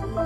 oh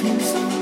Feels